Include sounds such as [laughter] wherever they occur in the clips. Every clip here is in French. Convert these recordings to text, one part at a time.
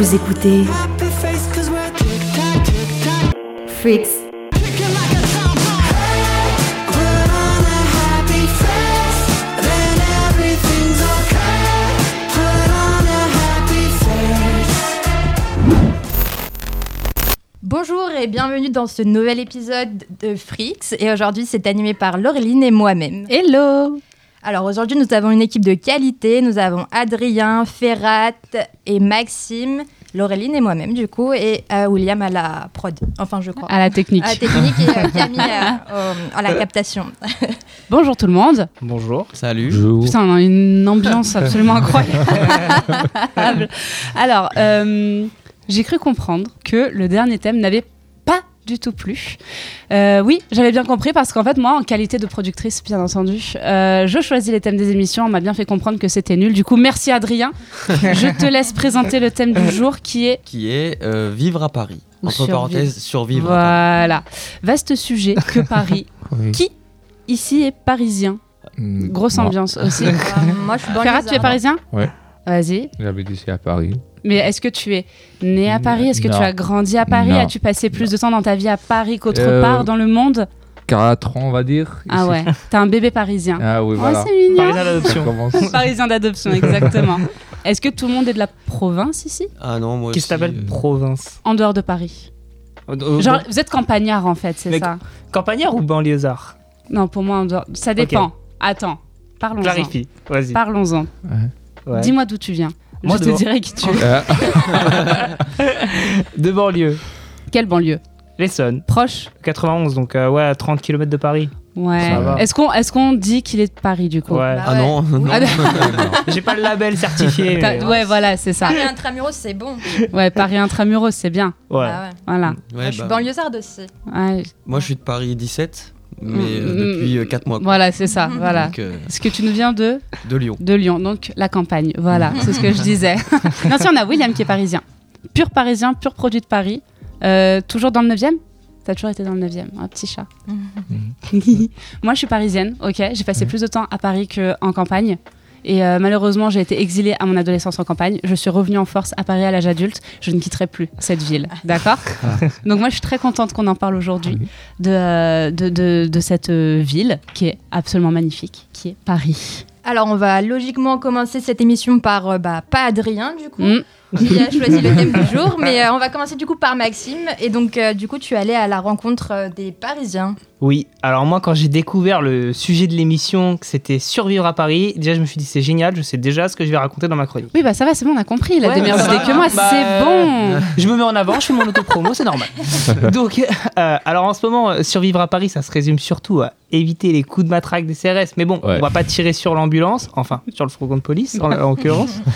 Vous écoutez Freaks. Bonjour et bienvenue dans ce nouvel épisode de Freaks. Et aujourd'hui, c'est animé par Laureline et moi-même. Hello Alors aujourd'hui, nous avons une équipe de qualité. Nous avons Adrien, Ferrat et Maxime. Laureline et moi-même, du coup, et euh, William à la prod. Enfin, je crois. À la technique. À la technique et euh, Camille à, [laughs] au- à la captation. [laughs] Bonjour tout le monde. Bonjour. Salut. Putain, on a une ambiance absolument [laughs] incroyable. Alors, euh, j'ai cru comprendre que le dernier thème n'avait pas du tout plu. Euh, oui, j'avais bien compris parce qu'en fait, moi, en qualité de productrice, bien entendu, euh, je choisis les thèmes des émissions. On m'a bien fait comprendre que c'était nul. Du coup, merci Adrien. [laughs] je te laisse présenter le thème du jour qui est Qui est euh, vivre à Paris. Ou Entre survivre. parenthèses, survivre. à Paris. Voilà. Vaste sujet que Paris. [laughs] Oui. Qui ici est parisien? Mm, Grosse moi, ambiance aussi. Euh, moi, je suis Ferrat, banlieusarde. tu es parisien? Ouais. Vas-y. J'habite ici à Paris. Mais est-ce que tu es né à Paris? Est-ce que Non. tu as grandi à Paris? As-tu passé plus de temps dans ta vie à Paris qu'autre Euh, part dans le monde? 4 ans, on va dire. Ah ici. ouais, [laughs] t'es un bébé parisien. Ah oui, Oh, voilà. c'est mignon. Parisien d'adoption. [laughs] Parisien d'adoption, exactement. Est-ce que tout le monde est de la province ici? Ah non, moi Qui s'appelle euh, province? En dehors de Paris Euh, euh, Genre, vous êtes campagnard en fait, c'est ça? Campagnard ou banlieusard? Non, pour moi, en dehors... ça dépend. Attends, parlons-en. Clarifie. Vas-y. Parlons-en. Ouais. Dis-moi d'où tu viens. Moi, Je te dirai qui tu es. Euh, [laughs] De banlieue. Quelle banlieue? L'Essonne. Proche? 91, donc euh, ouais, à 30 km de Paris. Ouais. Est-ce qu'on est qu'on dit qu'il est de Paris du coup? Ouais. Ah non, non. Ah, [laughs] J'ai pas le label certifié. Mais- Ouais, voilà, c'est ça. Paris intramuros, c'est bon. Ouais, Paris intramuros, c'est bien. Ouais. Ah ouais. Voilà. Ouais, Moi, je suis bah, banlieusarde aussi. Ouais, moi, je suis de Paris 17, mais euh, Mm, depuis 4 mois. quoi. Voilà, c'est ça. Voilà. Donc, euh, Est-ce que tu nous viens de de Lyon. de Lyon, donc la campagne. Voilà, c'est ce que je disais. [laughs] non, si on a William qui est parisien, pur parisien, pur produit de Paris, Euh, toujours dans le 9e. T'as toujours été dans le 9e, un petit chat. [laughs] Moi, je suis parisienne, ok. J'ai passé plus de temps à Paris qu'en campagne. Et euh, malheureusement, j'ai été exilée à mon adolescence en campagne. Je suis revenue en force à Paris à l'âge adulte. Je ne quitterai plus cette ville. D'accord Donc, moi, je suis très contente qu'on en parle aujourd'hui de, euh, de, de- de cette euh, ville qui est absolument magnifique, qui est Paris. Alors, on va logiquement commencer cette émission par, euh, bah, pas Adrien, du coup, Mm. qui a [laughs] choisi le thème du jour, mais euh, on va commencer du coup par Maxime. Et donc, euh, du coup, tu es allé à la rencontre euh, des Parisiens. Oui, alors moi quand j'ai découvert le sujet de l'émission, que c'était survivre à Paris, déjà je me suis dit c'est génial, je sais déjà ce que je vais raconter dans ma chronique. Oui, bah ça va, c'est bon, on a compris. Il a Ouais, des meilleures bah, idées que moi, bah, c'est bon. Je me mets en avant, je fais mon autopromo, c'est normal. [laughs] Donc, euh, alors en ce moment, euh, survivre à Paris, ça se résume surtout à éviter les coups de matraque des CRS. Mais bon, Ouais. on va pas tirer sur l'ambulance, enfin sur le fourgon de police en, en l'occurrence. [laughs]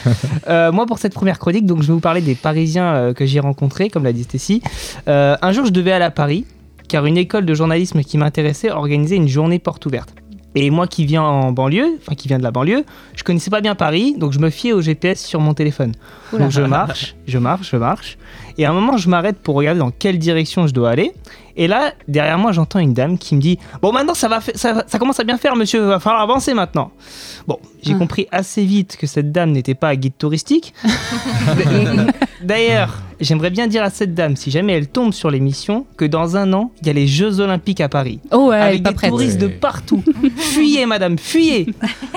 Euh, moi, pour cette première chronique, donc je vais vous parler des Parisiens euh, que j'ai rencontrés, comme l'a dit Stécie. Euh, un jour, je devais aller à Paris, car une école de journalisme qui m'intéressait organisait une journée porte ouverte. Et moi qui viens en banlieue, enfin qui viens de la banlieue, je connaissais pas bien Paris, donc je me fiais au GPS sur mon téléphone. Oula. Donc je marche, je marche, je marche. Et à un moment, je m'arrête pour regarder dans quelle direction je dois aller. Et là, derrière moi, j'entends une dame qui me dit Bon, maintenant, ça, va ça commence à bien faire, monsieur, va falloir avancer maintenant. Bon, j'ai Ah. compris assez vite que cette dame n'était pas guide touristique. [laughs] D'ailleurs, j'aimerais bien dire à cette dame, si jamais elle tombe sur l'émission, que dans un an, il y a les Jeux Olympiques à Paris. Oh ouais, avec des prête. touristes de partout. fuyez, madame, fuyez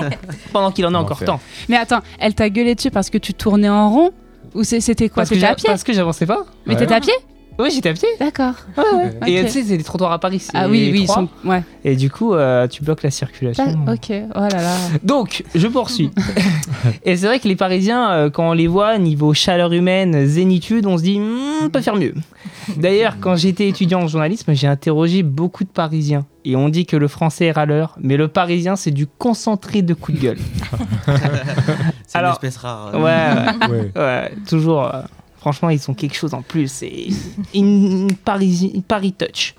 [laughs] Pendant qu'il en a encore temps. Mais attends, elle t'a gueulé dessus parce que tu tournais en rond? Ou c'était quoi? Parce que à pied? Parce que j'avançais pas. Mais Ouais. t'étais à pied? Oui, j'étais à pied. D'accord. Et tu sais, c'est des trottoirs à Paris. Ah oui, oui, ils sont. Ouais. Et du coup, euh, tu bloques la circulation. Ah, ok, oh là là. Donc, je poursuis. [laughs] et c'est vrai que les Parisiens, euh, quand on les voit, niveau chaleur humaine, zénitude, on se dit, Hmm, on peut faire mieux. D'ailleurs, quand j'étais étudiant en journalisme, j'ai interrogé beaucoup de Parisiens. Et on dit que le français est râleur, mais le parisien, c'est du concentré de coups de gueule. [laughs] C'est une espèce rare. Ouais, Ouais. ouais, toujours. euh, franchement, ils ont quelque chose en plus. C'est une, une Paris touch.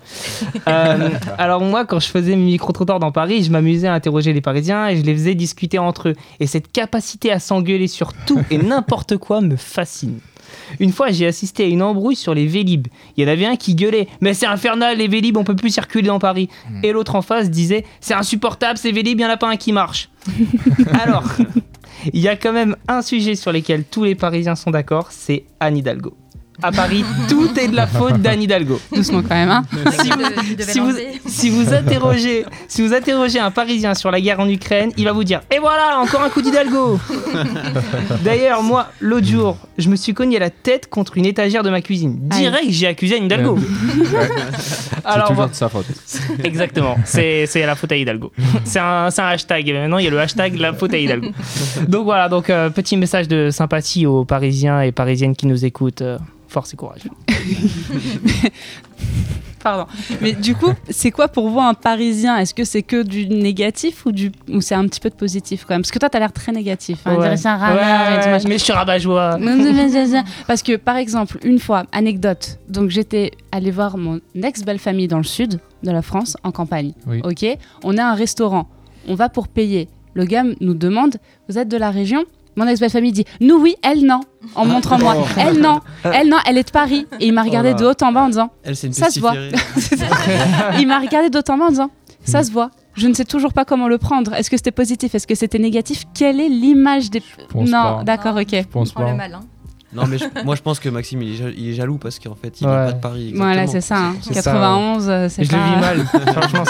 Euh, [laughs] alors moi, quand je faisais mes micro-trottoirs dans Paris, je m'amusais à interroger les Parisiens et je les faisais discuter entre eux. Et cette capacité à s'engueuler sur tout et n'importe quoi me fascine. Une fois, j'ai assisté à une embrouille sur les Vélib. Il y en avait un qui gueulait Mais c'est infernal, les Vélib, on peut plus circuler dans Paris. Et l'autre en face disait C'est insupportable, ces Vélib, il n'y en a pas un qui marche. Alors, il y a quand même un sujet sur lequel tous les Parisiens sont d'accord, c'est Anne Hidalgo. À Paris, tout est de la faute d'Anne Hidalgo. Doucement quand même, hein. Si vous, si vous- si vous interrogez, si vous interrogez un Parisien sur la guerre en Ukraine, il va vous dire Et voilà, encore un coup d'Hidalgo [laughs] D'ailleurs, moi, l'autre jour, je me suis cogné la tête contre une étagère de ma cuisine. Direct, j'ai accusé Anne Hidalgo. [laughs] C'est Alors, toujours moi- de sa faute. [laughs] Exactement, c'est c'est la faute à Hidalgo. C'est un, c'est un hashtag. Maintenant, il y a le hashtag la faute à Hidalgo. Donc voilà, donc euh, petit message de sympathie aux Parisiens et Parisiennes qui nous écoutent. Force et courage. [laughs] Pardon. Mais du coup, c'est quoi pour vous un Parisien? Est-ce que c'est que du négatif ou, du... ou c'est un petit peu de positif quand même? Parce que toi, t'as l'air très négatif. Hein, Ouais. un Ouais, et ouais, mais je suis rabat-joie. [laughs] Parce que par exemple, une fois, anecdote, donc j'étais allée voir mon ex-belle famille dans le sud de la France, en campagne. Oui. Ok? On à un restaurant, on va pour payer. Le gars nous demande Vous êtes de la région? Mon ex-belle famille dit Nous oui, elle non, en montrant moi. Elle non, elle non, elle est de Paris. Et il m'a regardé Oh de haut en bas en disant Elle, c'est une Ça se voit. [laughs] Il m'a regardé de haut en bas en disant Ça se voit. Je ne sais toujours pas comment le prendre. Est-ce que c'était positif? Est-ce que c'était négatif? Quelle est l'image des. pense Non, d'accord, ok. Je pense Prends le malin. Non, mais je- moi, je pense que Maxime, il est, ja- il est jaloux parce qu'en fait, il Ouais. vient pas de Paris. Voilà, exactement. c'est ça. hein. C'est ça, 91, euh, c'est Je pas... le vis mal. [laughs] Franchement,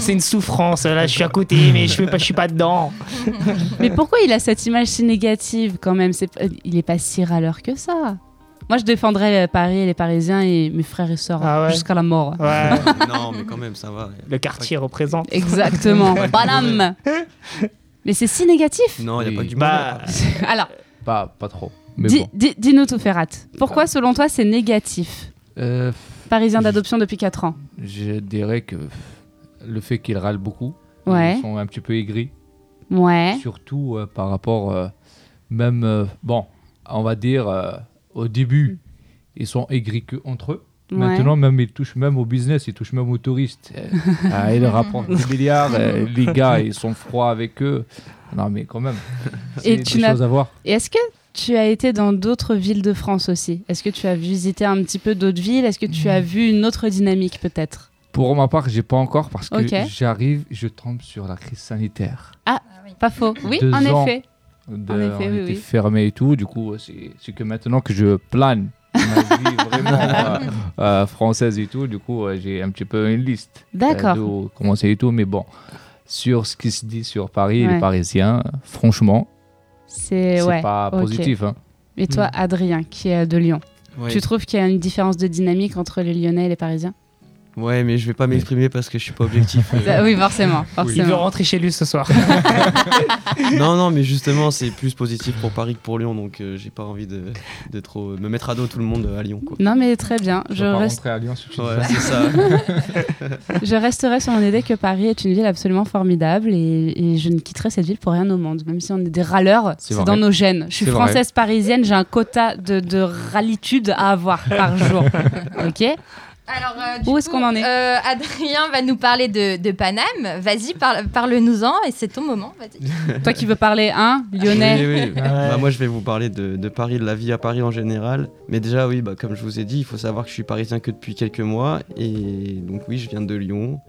c'est- une souffrance. Là, je suis à côté, mais je suis pas, je suis pas dedans. Mais pourquoi il a cette image si négative quand même? Pas- Il est pas si râleur que ça. Moi, je défendrais euh, Paris et les Parisiens et mes frères et sœurs Ah ouais jusqu'à la mort. Ouais. Non, mais quand même, ça va. [laughs] Le quartier représente. Exactement. [laughs] Banam. Mais c'est si négatif. Non, il n'y a Oui. pas du Bah, mauvais. Alors, Pas, pas trop. Bon. dis- dis-nous tout, Ferrat. Pourquoi, selon toi, c'est négatif Euh, Parisien d'adoption depuis 4 ans. je dirais que le fait qu'ils râlent beaucoup, Ouais. ils sont un petit peu aigris. Ouais. Surtout euh, par rapport, euh, même, euh, bon, on va dire, euh, au début, ils sont aigris que entre eux. Ouais. Maintenant, même, ils touchent même au business, ils touchent même aux touristes. [laughs] Euh, ah, ils leur rapportent des milliards. euh, les gars, ils sont froids avec eux. Non, mais quand même. C'est des choses à voir. Et est-ce que tu as été dans d'autres villes de France aussi Est-ce que tu as visité un petit peu d'autres villes? Est-ce que tu as vu une autre dynamique peut-être? Pour ma part, j'ai pas encore parce que Ok. j'arrive, je tombe sur la crise sanitaire. Ah oui. Pas faux. Oui, Deux en ans. effet. De, En effet, on oui, était oui. fermé et tout. Du coup, c'est que maintenant que je plane ma vie [laughs] vraiment euh, [laughs] euh, française et tout, du coup, euh, j'ai un petit peu une liste. D'accord. c'est et tout. Mais bon, sur ce qui se dit sur Paris Ouais. les Parisiens, franchement, C'est ouais. pas positif. hein. Et toi, Adrien, qui est de Lyon, tu trouves qu'il y a une différence de dynamique entre les Lyonnais et les Parisiens? Ouais, mais je vais pas m'exprimer parce que je suis pas objectif. euh. Oui, forcément. il veut forcément. rentrer chez lui ce soir. [laughs] non, non, mais justement, c'est plus positif pour Paris que pour Lyon, donc euh, j'ai pas envie de, de trop me mettre à dos tout le monde à Lyon. Quoi. Non, mais très bien. Je Je, vais pas reste- rentrer à Lyon si Ouais, c'est ça. [laughs] je resterai sur mon idée que Paris est une ville absolument formidable et, et je ne quitterai cette ville pour rien au monde. Même si on est des râleurs, C'est dans nos gènes. Je suis vrai. française parisienne, j'ai un quota de, de râlitude à avoir par jour. [laughs] ok? Alors, euh, du Où est-ce qu'on en est euh, Adrien va nous parler de, de Paname. Vas-y, parle- parle-nous-en et c'est ton moment. Vas-y. [laughs] Toi qui veux parler, hein, lyonnais Oui, oui. Ouais. Bah, moi, je vais vous parler de, de Paris, de la vie à Paris en général. Mais déjà, oui, bah, comme je vous ai dit, il faut savoir que je suis parisien que depuis quelques mois. Et donc, oui, je viens de Lyon.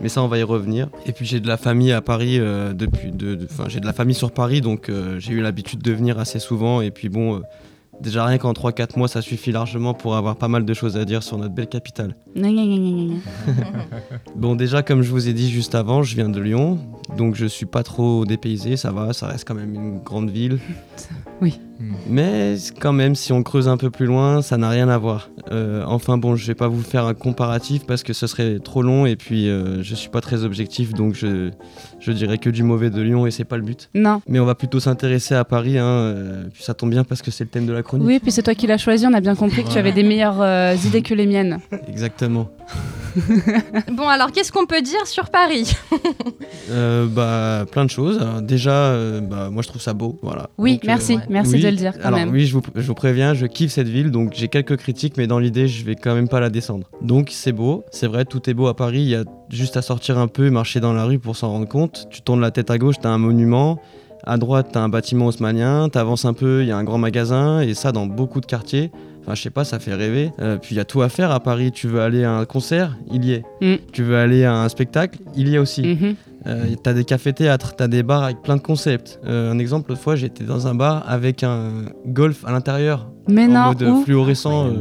Mais ça, on va y revenir. Et puis, j'ai de la famille à Paris euh, depuis. de- de- Enfin, j'ai de la famille sur Paris, donc euh, j'ai eu l'habitude de venir assez souvent. Et puis, bon. Déjà rien qu'en 3-4 mois, ça suffit largement pour avoir pas mal de choses à dire sur notre belle capitale. [laughs] Bon, déjà, comme je vous ai dit juste avant, je viens de Lyon, donc je suis pas trop dépaysé, ça va, ça reste quand même une grande ville. [laughs] Oui. Mais quand même, si on creuse un peu plus loin, ça n'a rien à voir. Euh, enfin bon, je vais pas vous faire un comparatif parce que ce serait trop long et puis euh, je suis pas très objectif, donc je, je dirais que du mauvais de Lyon et c'est pas le but. Non. Mais on va plutôt s'intéresser à Paris, hein, euh, puis ça tombe bien parce que c'est le thème de la chronique. Oui, puis c'est toi qui l'as choisi, on a bien compris que tu avais des meilleures euh, idées que les miennes. Exactement. [laughs] Bon, alors, qu'est-ce qu'on peut dire sur Paris? Euh, bah, plein de choses. Alors, déjà, euh, bah, moi je trouve ça beau, voilà. Oui, Donc, euh, merci, ouais. merci Oui, de le dire quand Alors même. oui, je vous, je vous préviens, je kiffe cette ville, donc j'ai quelques critiques, mais dans l'idée, je vais quand même pas la descendre. Donc c'est beau, c'est vrai, tout est beau à Paris, il y a juste à sortir un peu, marcher dans la rue pour s'en rendre compte. Tu tournes la tête à gauche, t'as un monument, À droite, t'as un bâtiment haussmanien, t'avances un peu, il y a un grand magasin, et ça dans beaucoup de quartiers. Enfin, je sais pas, ça fait rêver. Euh, puis il y a tout à faire à Paris. Tu veux aller à un concert, il y est. Mm. Tu veux aller à un spectacle, il y est aussi. Mhm. Euh, t'as des cafés-théâtres, t'as des bars avec plein de concepts. Euh, un exemple, l'autre fois, j'étais dans un bar avec un golf à l'intérieur, Mais en non, mode où, fluorescent. euh,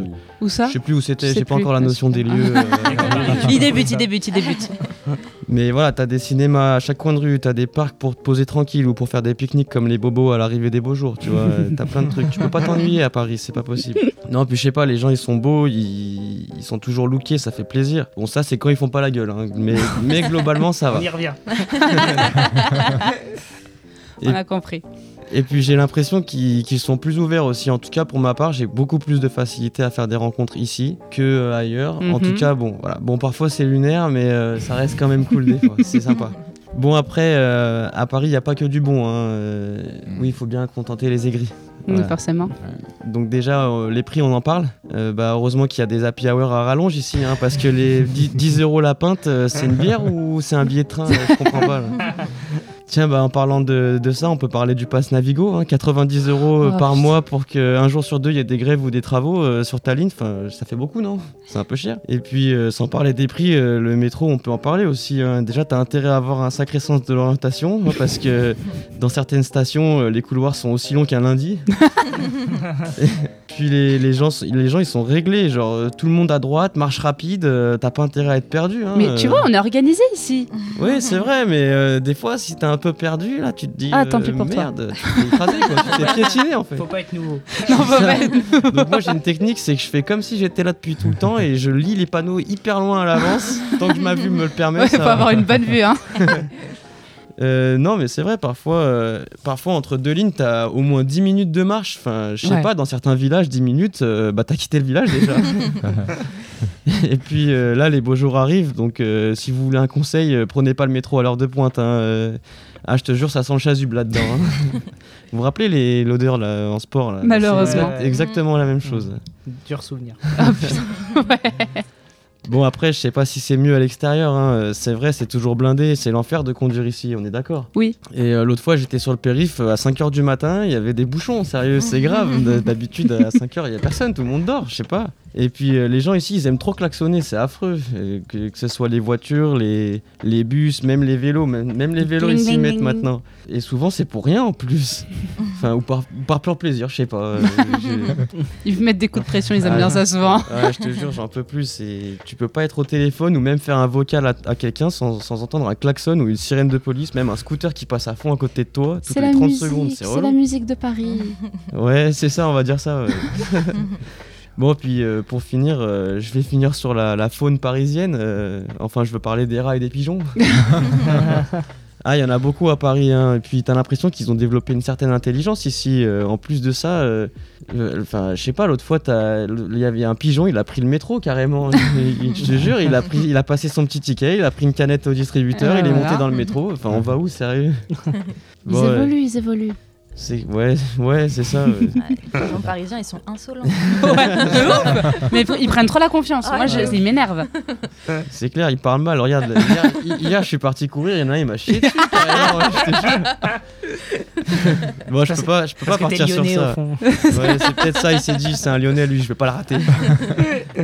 où ça? je sais plus où Je c'était, sais j'ai pas plus. encore la notion des lieux. euh, [laughs] Il débute, il débute, il débute. [laughs] Mais voilà, t'as des cinémas à chaque coin de rue, t'as des parcs pour te poser tranquille ou pour faire des pique-niques comme les bobos à l'arrivée des beaux jours, tu vois. [laughs] T'as plein de trucs. Tu peux pas t'ennuyer à Paris, c'est pas possible. Non, puis je sais pas, les gens ils sont beaux, ils, ils sont toujours lookés, ça fait plaisir. Bon, ça c'est quand ils font pas la gueule, hein, mais, mais globalement ça [laughs] On va. y revient. [laughs] Et- On a compris. Et puis j'ai l'impression qu'ils sont plus ouverts aussi. En tout cas, pour ma part, j'ai beaucoup plus de facilité à faire des rencontres ici que euh, ailleurs. En Mhm. tout cas, bon, voilà. Bon, parfois c'est lunaire, mais euh, ça reste quand même cool des fois. C'est sympa. [laughs] Bon, après, euh, à Paris, il n'y a pas que du bon. hein. Euh, Mhm. Oui, il faut bien contenter les aigris. Oui, forcément. Donc déjà, euh, les prix, on en parle. Euh, bah, heureusement qu'il y a des happy hour à rallonge ici, hein, parce que les 10, 10 euros la pinte, euh, c'est une bière ou c'est un billet de train Je comprends pas. là. Tiens, bah, en parlant de, de ça, on peut parler du pass Navigo. hein, 90 euros euh, Oh, par putain. mois pour qu'un jour sur deux, il y ait des grèves ou des travaux euh, sur ta ligne. Enfin, ça fait beaucoup, non? C'est un peu cher. Et puis, euh, sans parler des prix, euh, le métro, on peut en parler aussi. hein. Déjà, tu as intérêt à avoir un sacré sens de l'orientation, hein, parce que [laughs] dans certaines stations, les couloirs sont aussi longs qu'un lundi. [laughs] Puis les, les gens, les gens, ils sont réglés. Genre, tout le monde à droite, marche rapide, t'as pas intérêt à être perdu. hein, Mais tu vois, on est organisé ici. Oui, c'est vrai, mais des fois, si t'es un peu perdu, là, tu te dis. Ah, tant euh, pis pour toi. merde, tu t'es écrasé, quoi. tu t'es piétiné, en fait. Faut pas être nouveau. [laughs] Non, faut pas être- Donc, moi, j'ai une technique, c'est que je fais comme si j'étais là depuis tout le temps et je lis les panneaux hyper loin à l'avance. tant que ma vue me le permet. Ouais, ça faut avoir une bonne vue, hein. [laughs] Euh, non, mais c'est vrai, parfois, euh, parfois entre deux lignes, t'as au moins 10 minutes de marche. Enfin, je sais Ouais. pas, dans certains villages, 10 minutes, euh, bah t'as quitté le village déjà. [laughs] Et puis euh, là, les beaux jours arrivent, donc euh, si vous voulez un conseil, euh, prenez pas le métro à l'heure de pointe. hein, euh. Ah, je te jure, ça sent le chasuble là-dedans. hein. [laughs] vous vous rappelez les- l'odeur là, en sport là? Malheureusement. C'est exactement la même chose. Dur souvenir. [laughs] Putain. Ouais. Bon, après, je sais pas si c'est mieux à l'extérieur. hein. C'est vrai, c'est toujours blindé. C'est l'enfer de conduire ici, on est d'accord Oui. Et euh, l'autre fois, j'étais sur le périph' euh, à 5h du matin. Il y avait des bouchons, sérieux, c'est [laughs] grave. D'habitude, à 5h, il y a personne, tout le monde dort, je sais pas. Et puis, euh, les gens ici, ils aiment trop klaxonner, c'est affreux. Euh, que, que ce soit les voitures, les, les bus, même les vélos. Même, même les vélos, ils s'y mettent ding. maintenant. Et souvent, c'est pour rien en plus. [laughs] Enfin, ou par, ou par pur plaisir, je sais pas. Euh, [laughs] Ils mettent des coups de pression, ils aiment Ah, bien ça souvent. Ouais, je te jure, j'en peux plus. Et tu peux pas être au téléphone ou même faire un vocal à, à quelqu'un sans, sans entendre un klaxon ou une sirène de police, même un scooter qui passe à fond à côté de toi toutes C'est les la 30 musique, secondes. C'est la musique de Paris. Ouais, c'est ça, on va dire ça. ouais. [laughs] bon, puis euh, pour finir, euh, je vais finir sur la, la faune parisienne. euh, enfin, je veux parler des rats et des pigeons. [laughs] Ah, il y en a beaucoup à Paris. Hein. Et puis, t'as l'impression qu'ils ont développé une certaine intelligence ici. Euh, en plus de ça, euh, euh, enfin, je sais pas, l'autre fois, t'as- il y avait un pigeon, il a pris le métro carrément. [laughs] Je te jure, il a, pris, il a passé son petit ticket, il a pris une canette au distributeur, Euh, il est monté dans le métro. Enfin, on va où, sérieux? [laughs] Ils Bon, évoluent, ils évoluent. C'est ouais, ouais, c'est ça. ouais. Les gens parisiens, ils sont insolents. [laughs] Mais ils prennent trop la confiance. Ah, Moi, je- ouais. ils m'énervent. C'est clair, il parle mal. Regarde, hier, hier, je suis parti courir, il y en a un, il m'a chié dessus ouais, je peux pas, je peux pas partir sur lyonnais ça. Ouais, c'est peut-être ça, il s'est dit, c'est un lyonnais, lui, je vais pas le rater.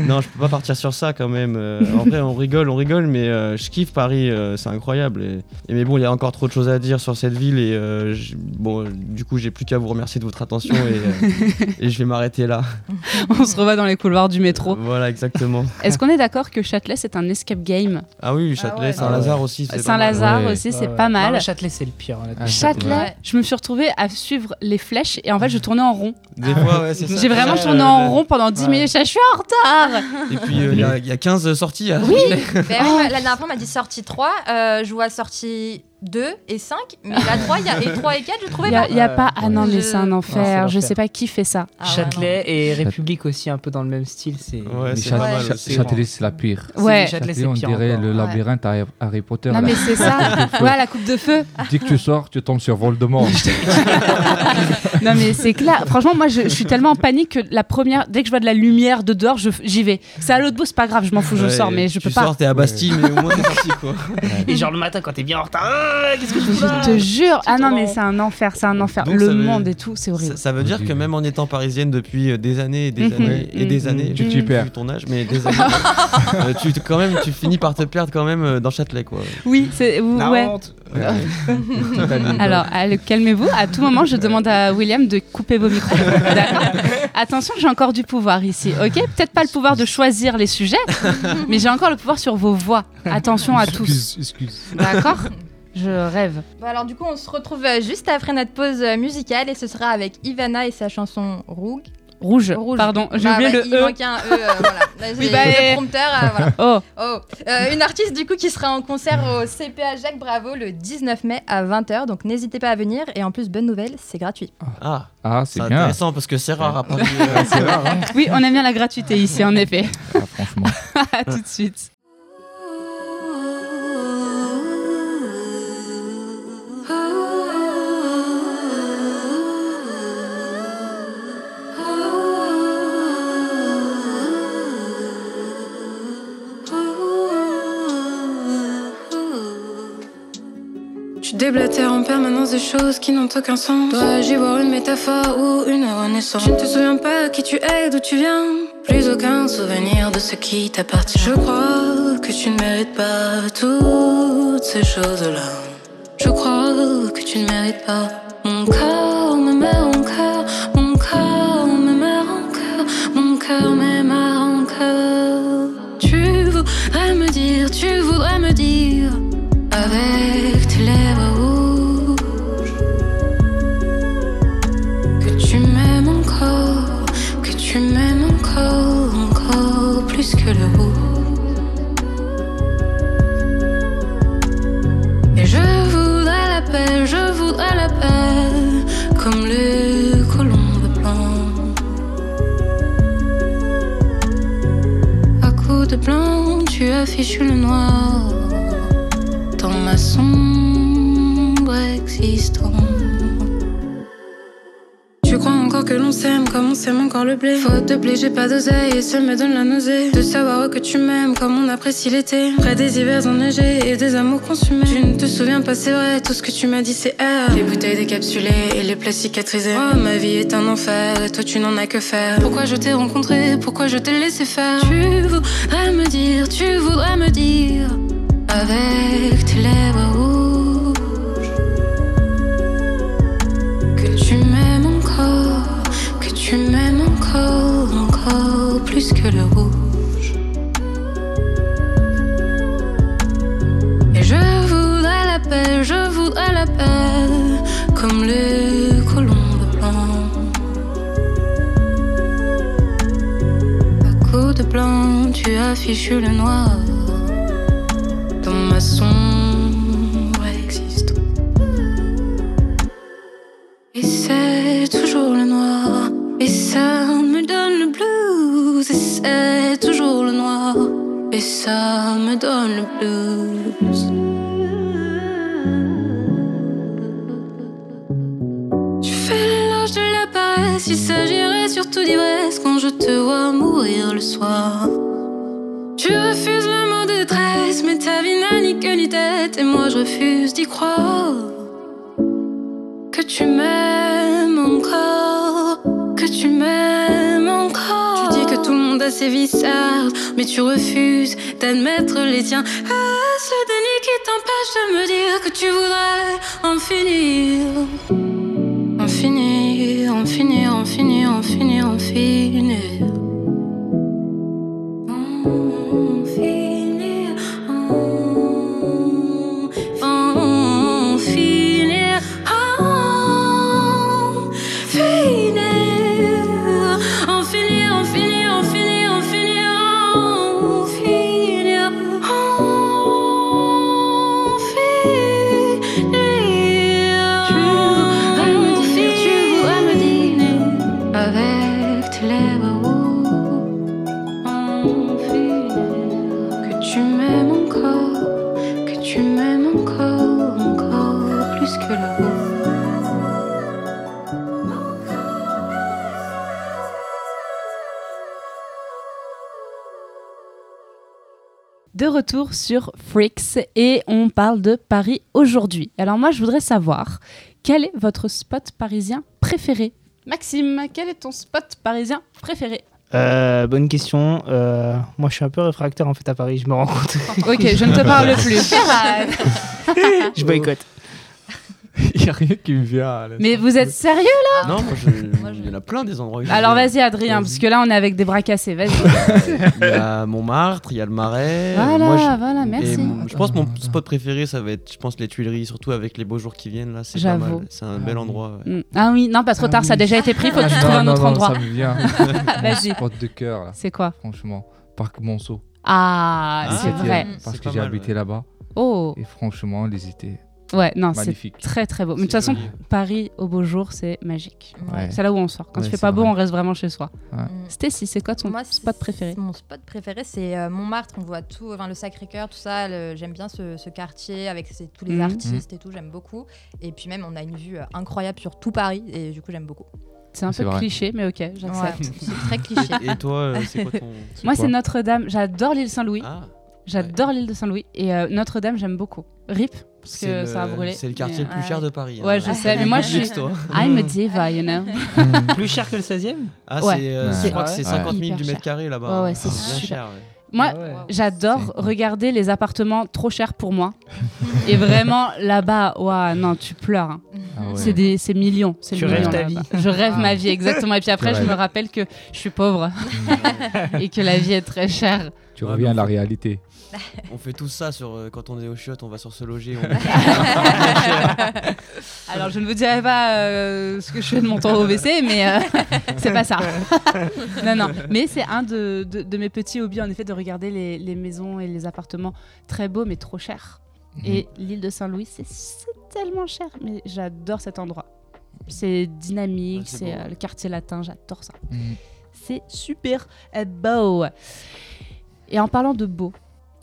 non, je peux pas partir sur ça quand même. Euh, en vrai, on rigole, on rigole, mais euh, je kiffe Paris, euh, c'est incroyable. Et, et mais bon, il y a encore trop de choses à dire sur cette ville, et euh, bon, du coup, j'ai plus qu'à vous remercier de votre attention, et, euh, [laughs] et je vais m'arrêter là. [laughs] On se revoit dans les couloirs du métro. Voilà, exactement. Est-ce qu'on est d'accord que Châtelet, c'est un escape game? Ah oui, Châtelet, ouais, Saint-Lazare aussi. c'est pas mal. Saint-Lazare Ouais. aussi, c'est Ouais, ouais. pas mal. Châtelet, c'est le pire. Ah, Châtelet, Ouais. je me suis retrouvée à suivre les flèches et en fait, je tournais en rond. Des fois, ouais, c'est ça. J'ai vraiment Ouais, tourné ouais, en ouais. rond pendant 10 Ouais. minutes. Je suis en retard. Et puis, euh, il y a- il y, a 15 sorties. à- [laughs] Ben oui, la dernière fois, on m'a dit sortie 3, euh, je vois sortie 2 et 5, mais la 3 il y a, et 3 et 4, je trouvais Il y a, pas. il y a pas. Ah non, mais Je- c'est un enfer. c'est Je sais pas qui fait ça. Ah, ouais, Châtelet et République aussi un peu dans le même style. C'est Mais. Châtelet, c'est la pire. Ouais. Châtelet, on pire dirait encore. le Ouais. labyrinthe à Harry Potter. Non, mais c'est ça. Ouais, la coupe de feu. Dès que tu sors, tu tombes sur Voldemort. [laughs] Non, mais c'est clair. Franchement, moi, je, je suis tellement en panique que la première, dès que je vois de la lumière de dehors, je- j'y vais. C'est à l'autre bout, c'est pas grave, je m'en fous, je sors, mais je tu peux pas. sors, t'es à Bastille, mais au moins t'es sorti quoi. [laughs] Et genre le matin quand t'es bien en retard. Qu'est-ce que je fais là Je te jure. Ah non, mais c'est un enfer, c'est un enfer. Donc, le veut- monde et tout, c'est horrible. ça veut dire que même en étant parisienne depuis euh, des années et des Mhm. années et des Mhm. années, Tu t'y plus perds. ton âge, mais des années, [laughs] euh, tu quand même tu finis par te perdre quand même euh, dans Châtelet quoi. Oui, c'est ouais. [laughs] Alors, calmez-vous. À tout moment, je demande à William de couper vos micros. [laughs] D'accord Attention, j'ai encore du pouvoir ici, ok? Peut-être pas le pouvoir de choisir les sujets, mais j'ai encore le pouvoir sur vos voix. Attention à tous. Excuse, excuse. D'accord? Je rêve. Bon, alors du coup, on se retrouve euh, juste après notre pause euh, musicale et ce sera avec Ivana et sa chanson Roug. Rouge. Rouge. Pardon, j'ai Bah oublié le il E. manquait un E, euh, [laughs] voilà. Là, Oui, j'ai bah, le prompteur, euh, voilà. [laughs] Oh, Oh, euh, une artiste du coup qui sera en concert au CPA Jacques Bravo le 19 mai à 20h, donc n'hésitez pas à venir. Et en plus, bonne nouvelle, c'est gratuit. Ah, Ah, c'est c'est bien. intéressant parce que c'est rare à Paris. euh, [laughs] C'est rare, hein oui, on aime bien la gratuité ici, en effet. Ah, franchement. à tout de suite. Tu déblatères en permanence des choses qui n'ont aucun sens. Dois-je voir une métaphore ou une renaissance? Tu ne te souviens pas qui tu es, d'où tu viens. Plus aucun souvenir de ce qui t'appartient. Je crois que tu ne mérites pas toutes ces choses-là. Je crois que tu ne mérites pas. Mon corps fichu le noir. Comme on s'aime encore le blé. Faute de blé, j'ai pas d'oseille et ça me donne la nausée. De savoir que tu m'aimes comme on apprécie l'été. Près des hivers enneigés et des amours consumés. Tu ne te souviens pas, c'est vrai, tout ce que tu m'as dit c'est R Les bouteilles décapsulées et les plaies cicatrisées Oh, ma vie est un enfer et toi tu n'en as que faire. Pourquoi je t'ai rencontré, pourquoi je t'ai laissé faire? Tu voudrais me dire, tu voudrais me dire Avec tes lèvres affiches le noir dans ma sombre existence. Et c'est toujours le noir, et ça me donne le blues. Et c'est toujours le noir, et ça me donne le blues. Tu fais l'éloge de la paresse, il s'agirait surtout d'ivresse quand je te vois mourir le soir. Et moi je refuse d'y croire que tu m'aimes encore, que tu m'aimes encore. Tu dis que tout le monde a ses vices, certes, mais tu refuses d'admettre les tiens. Le déni qui t'empêche de me dire que tu voudrais en finir? En finir, en finir, en finir, en finir, en finir. Retour sur Freaks et on parle de Paris aujourd'hui. Alors moi, je voudrais savoir quel est votre spot parisien préféré? Maxime, quel est ton spot parisien préféré? Euh, bonne question. Euh, moi, je suis un peu réfractaire en fait à Paris. Je me rends compte. Ok, je ne te [laughs] parle plus. je boycotte. [laughs] Il n'y a rien qui me vient. Mais vous êtes sérieux Non, moi, je- [laughs] Moi, je- il y en a plein des endroits. que Alors vas-y Adrien, parce que là on est avec des bras cassés, vas-y. [laughs] Il y a Montmartre, il y a le Marais. Voilà, Moi, je- voilà, merci. mon- je pense que mon spot préféré, ça va être, je pense, les Tuileries, surtout avec les beaux jours qui viennent là. C'est pas J'avoue. mal. C'est un bel endroit. ouais. Mm. Ah oui, non pas trop Ah tard, ça a déjà été pris, faut que tu Ah, trouves non, un autre non, endroit. Ça me vient. Vas-y. Spot de cœur, là, C'est quoi franchement. Parc Monceau. Ah, Ah, c'est vrai. Parce que j'ai habité là-bas. Oh, Et franchement, les étaient ouais, non, c'est très très beau. Mais de toute façon. Paris au beau jour, c'est magique. Ouais. C'est là où on sort. Quand Ouais, il fait c'est pas beau, vrai. on reste vraiment chez soi. Mm. Stacy, c'est quoi ton Moi, spot préféré Mon spot préféré, c'est euh, Montmartre. On voit tout, enfin, le Sacré-Cœur, tout ça. le- J'aime bien ce, ce quartier avec ses- tous les Mhm. artistes et tout. J'aime beaucoup. Et puis même, on a une vue euh, incroyable sur tout Paris. Et du coup, j'aime beaucoup. C'est un peu vrai. cliché, mais ok, Ouais, j'accepte. c'est très cliché. [laughs] Et toi, euh, c'est quoi ton. [laughs] Moi, c'est Notre-Dame. J'adore l'île Saint-Louis. Ah, J'adore l'île de Saint-Louis. Et euh, Notre-Dame, j'aime beaucoup. RIP, parce c'est que le- ça a brûlé. C'est le quartier Mais, le plus ouais. cher de Paris. hein. Ouais, je sais, mais moi, je suis-. I'm a diva, you know. [laughs] Plus cher que le 16e Ah, Ouais. c'est, euh, Ouais. je crois que c'est 50 000 Hyper du mètre carré là-bas. Ouais, ouais, c'est super. cher. ouais. Moi, Ah ouais. J'adore C'est- regarder les appartements trop chers pour moi. [laughs] et vraiment, là-bas, ouah, non, tu pleures. hein. Ah ouais. C'est des c'est millions. c'est Tu le rêves ta vie. Je rêve ma vie, exactement. Et puis après, [laughs] je me rappelle que je suis pauvre et que la vie est très chère. Tu reviens à la réalité. [laughs] On fait tout ça sur, euh, quand on est au chiottes, on va sur se loger. on- [laughs] [laughs] Alors, je ne vous dirai pas euh, ce que je fais de mon temps au WC, mais euh, c'est pas ça. non, non. Mais c'est un de, de- de mes petits hobbies, en effet, de regarder les, les maisons et les appartements très beaux, mais trop chers. Et l'île de Saint-Louis, c'est- tellement cher, mais j'adore cet endroit. C'est dynamique, c'est euh, le quartier latin, j'adore ça. Mhm. C'est super beau. Et en parlant de beau,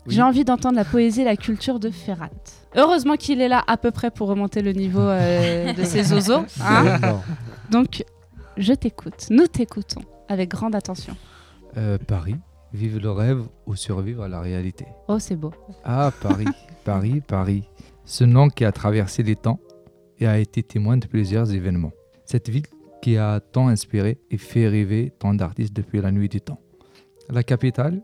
Oui. j'ai envie d'entendre la poésie et la culture de Ferrat. Heureusement qu'il est là à peu près pour remonter le niveau euh, [laughs] de ses oiseaux. hein. Donc, je t'écoute, nous t'écoutons avec grande attention. Euh, Paris, vive le rêve ou survivre à la réalité. Oh, c'est beau. Ah, Paris, [laughs] Paris, Paris. Ce nom qui a traversé les temps et a été témoin de plusieurs événements. Cette ville qui a tant inspiré et fait rêver tant d'artistes depuis la nuit des temps. La capitale,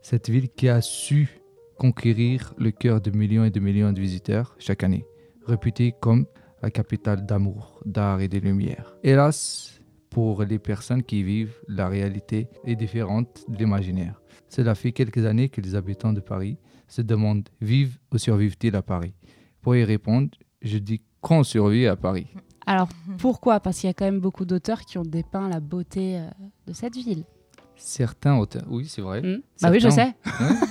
cette ville qui a su conquérir le cœur de millions et de millions de visiteurs chaque année, réputée comme la capitale d'amour, d'art et de lumière. Hélas, pour les personnes qui y vivent, la réalité est différente de l'imaginaire. Cela fait quelques années que les habitants de Paris se demandent vivent ou survivent-ils à Paris? Pour y répondre, je dis qu'on survit à Paris. Alors, pourquoi? Parce qu'il y a quand même beaucoup d'auteurs qui ont dépeint la beauté euh, de cette ville. Certains auteurs, oui, c'est vrai. Hmm bah oui, je sais.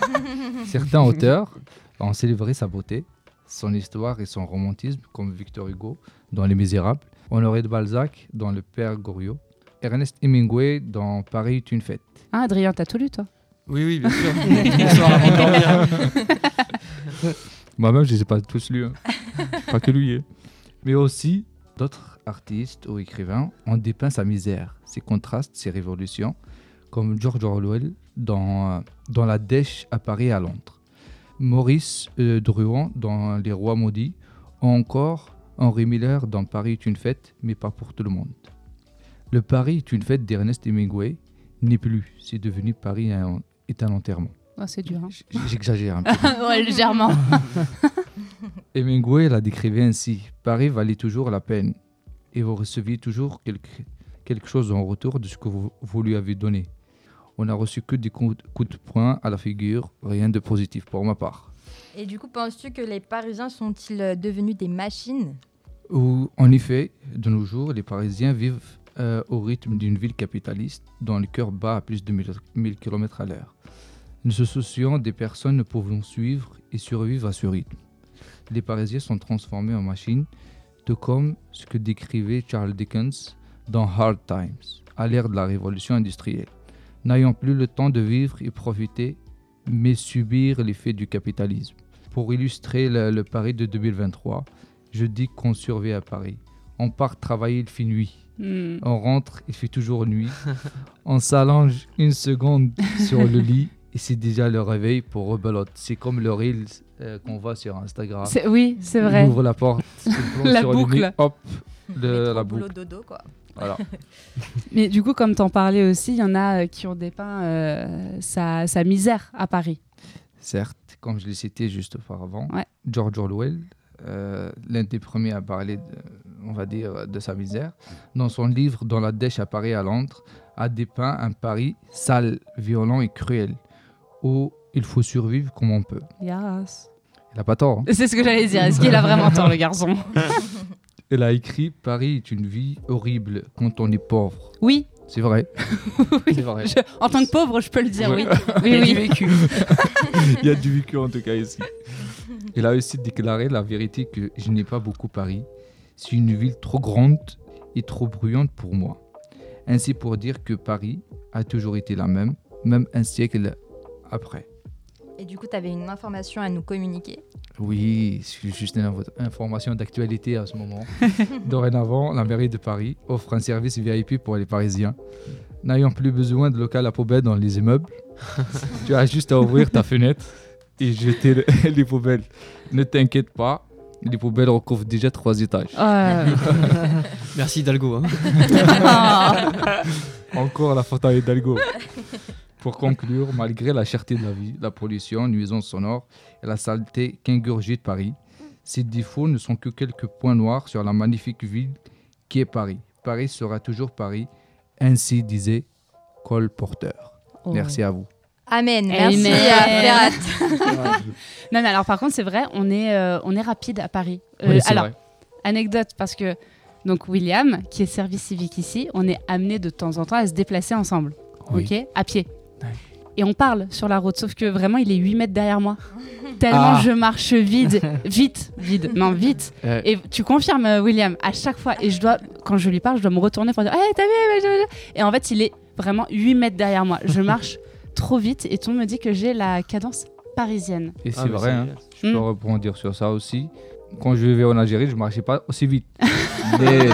[laughs] Certains auteurs ont célébré sa beauté, son histoire et son romantisme, comme Victor Hugo dans Les Misérables, Honoré de Balzac dans Le Père Goriot, Ernest Hemingway dans Paris est une fête. Hein, Adrien, t'as tout lu, toi? Oui, oui, bien sûr. [laughs] [laughs] Moi-même, je ne les ai pas tous lus. hein. pas que lui. hein. Mais aussi, d'autres artistes ou écrivains ont dépeint sa misère, ses contrastes, ses révolutions, comme George Orwell dans, euh, dans La Dèche à Paris et à Londres, Maurice euh, Druon dans Les Rois Maudits, ou encore Henri Miller dans Paris est une fête, mais pas pour tout le monde. Le Paris est une fête d'Ernest Hemingway n'est plus, c'est devenu Paris un- est un enterrement. Oh, C'est dur. hein. J'exagère un peu. [laughs] ouais, légèrement. [laughs] Hemingway la décrivait ainsi Paris valait toujours la peine, et vous receviez toujours quelque, quelque chose en retour de ce que vous, vous lui avez donné. On n'a reçu que des coups, de poing à la figure, rien de positif pour ma part. Et du coup, penses-tu que les Parisiens sont-ils euh, devenus des machines? Ou, en effet, de nos jours, les Parisiens vivent euh, au rythme d'une ville capitaliste dont le cœur bat à plus de 1000 1000 km à l'heure. Ne se souciant des personnes ne pouvant suivre et survivre à ce rythme. Les Parisiens sont transformés en machines, tout comme ce que décrivait Charles Dickens dans Hard Times, à l'ère de la révolution industrielle. N'ayant plus le temps de vivre et profiter, mais subir l'effet du capitalisme. Pour illustrer le, le Paris de 2023, je dis qu'on survit à Paris. On part travailler, il fait nuit. Hmm. On rentre, il fait toujours nuit. On s'allonge une seconde sur le lit et c'est déjà le réveil pour rebelote. C'est comme le Reels euh, qu'on voit sur Instagram. C'est- Oui, c'est vrai. ouvre la porte, il La sur le boucle. nez, hop, le- Métro, la boulot, boucle. dodo, quoi. Voilà. [laughs] Mais du coup, comme t'en parlais aussi, il y en a euh, qui ont dépeint euh, sa, sa misère à Paris. Certes, comme je l'ai cité juste auparavant, Ouais. George Orwell, euh, l'un des premiers à parler, de, on va dire, de sa misère, dans son livre Dans la dèche à Paris à Londres, a dépeint un Paris sale, violent et cruel, où il faut survivre comme on peut. Yes. Il n'a pas tort. hein. C'est ce que j'allais dire. Est-ce qu'il a vraiment tort, le garçon? [laughs] Il a écrit Paris est une vie horrible quand on est pauvre. Oui. C'est vrai. [laughs] Oui. C'est vrai. Je- en tant que pauvre, je peux le dire, Ouais. oui. [laughs] Oui, oui. vécu. [laughs] Il y a du vécu en tout cas ici. Il a aussi déclaré la vérité que je n'ai pas beaucoup Paris. C'est une ville trop grande et trop bruyante pour moi. Ainsi pour dire que Paris a toujours été la même, même un siècle après. Et du coup, tu avais une information à nous communiquer. Oui, c'est juste une information d'actualité à ce moment. [laughs] Dorénavant, la mairie de Paris offre un service VIP pour les Parisiens. N'ayant plus besoin de local à poubelle dans les immeubles, [laughs] tu as juste à ouvrir ta fenêtre et jeter le- [laughs] les poubelles. Ne t'inquiète pas, les poubelles recouvrent déjà trois étages. Euh, Merci Dalgo. hein. Encore la faute à Hidalgo. Pour conclure, malgré la cherté de la vie, la pollution, nuisance sonore et la saleté qu'ingurgite Paris, ces défauts ne sont que quelques points noirs sur la magnifique ville qui est Paris. Paris sera toujours Paris, ainsi disait Cole Porter. oh. Merci à vous. Amen. Amen. Merci à Ferrat. Non, mais alors par contre, c'est vrai, on est, euh, on est rapide à Paris. Euh, Oui, alors, vrai. anecdote, parce que donc William, qui est service civique ici, on est amené de temps en temps à se déplacer ensemble, Oui. ok, à pied. Et on parle sur la route, sauf que vraiment, il est 8 mètres derrière moi. [laughs] Tellement Ah. je marche vide, vite, vide, non, vite. [laughs] Euh, Et tu confirmes, euh, William, à chaque fois. Et je dois, quand je lui parle, je dois me retourner pour dire Hey, t'as vu. Et en fait, il est vraiment 8 mètres derrière moi. Je [laughs] marche trop vite et tout le monde me dit que j'ai la cadence parisienne. et c'est Ah, vrai, hein. je peux Mm. rebondir sur ça aussi. Quand je vivais en Algérie, je ne marchais pas aussi vite. Mais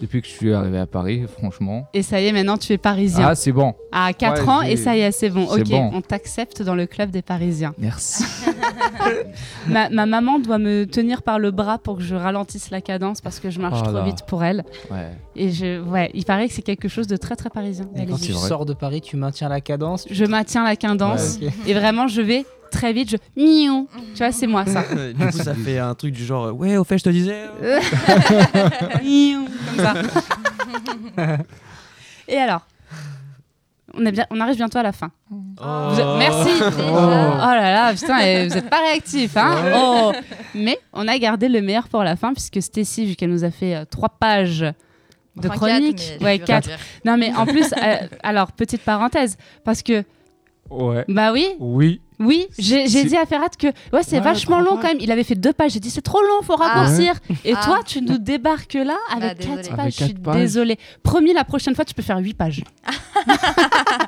depuis que je suis arrivé à Paris, franchement, Et ça y est, maintenant tu es parisien. ah, c'est bon. à 4 ouais, ans, et ça y est, c'est bon. c'est Ok, bon. on t'accepte dans le club des parisiens. Merci. [laughs] ma, ma maman doit me tenir par le bras pour que je ralentisse la cadence parce que je marche Oh trop vite pour elle. Ouais. Et je, ouais, il paraît que c'est quelque chose de très très parisien. Et quand tu sors de Paris, tu maintiens la cadence. Je maintiens la cadence Ouais, et vraiment je vais très vite. Je miaou. Tu vois, c'est moi ça. [laughs] du coup, ça fait un truc du genre Ouais, au fait, je te disais. [laughs] comme ça. Et alors? On, est bien, on arrive bientôt à la fin. Oh. Merci. Déjà. Oh là là, putain, vous êtes pas réactifs, hein Oh. Mais on a gardé le meilleur pour la fin puisque Stécie, vu qu'elle nous a fait euh, trois pages de Enfin, chronique, quatre, ouais quatre. Non mais en plus, euh, alors petite parenthèse, parce que Ouais. bah oui, Oui. Oui, j'ai dit à Ferrat que ouais c'est Ouais, vachement long quand même. Il avait fait deux pages. J'ai dit c'est trop long, faut Ah. raccourcir. Et Ah. toi, tu nous débarques là avec désolée. quatre Avec pages. je suis désolée. Promis, la prochaine fois, tu peux faire huit pages.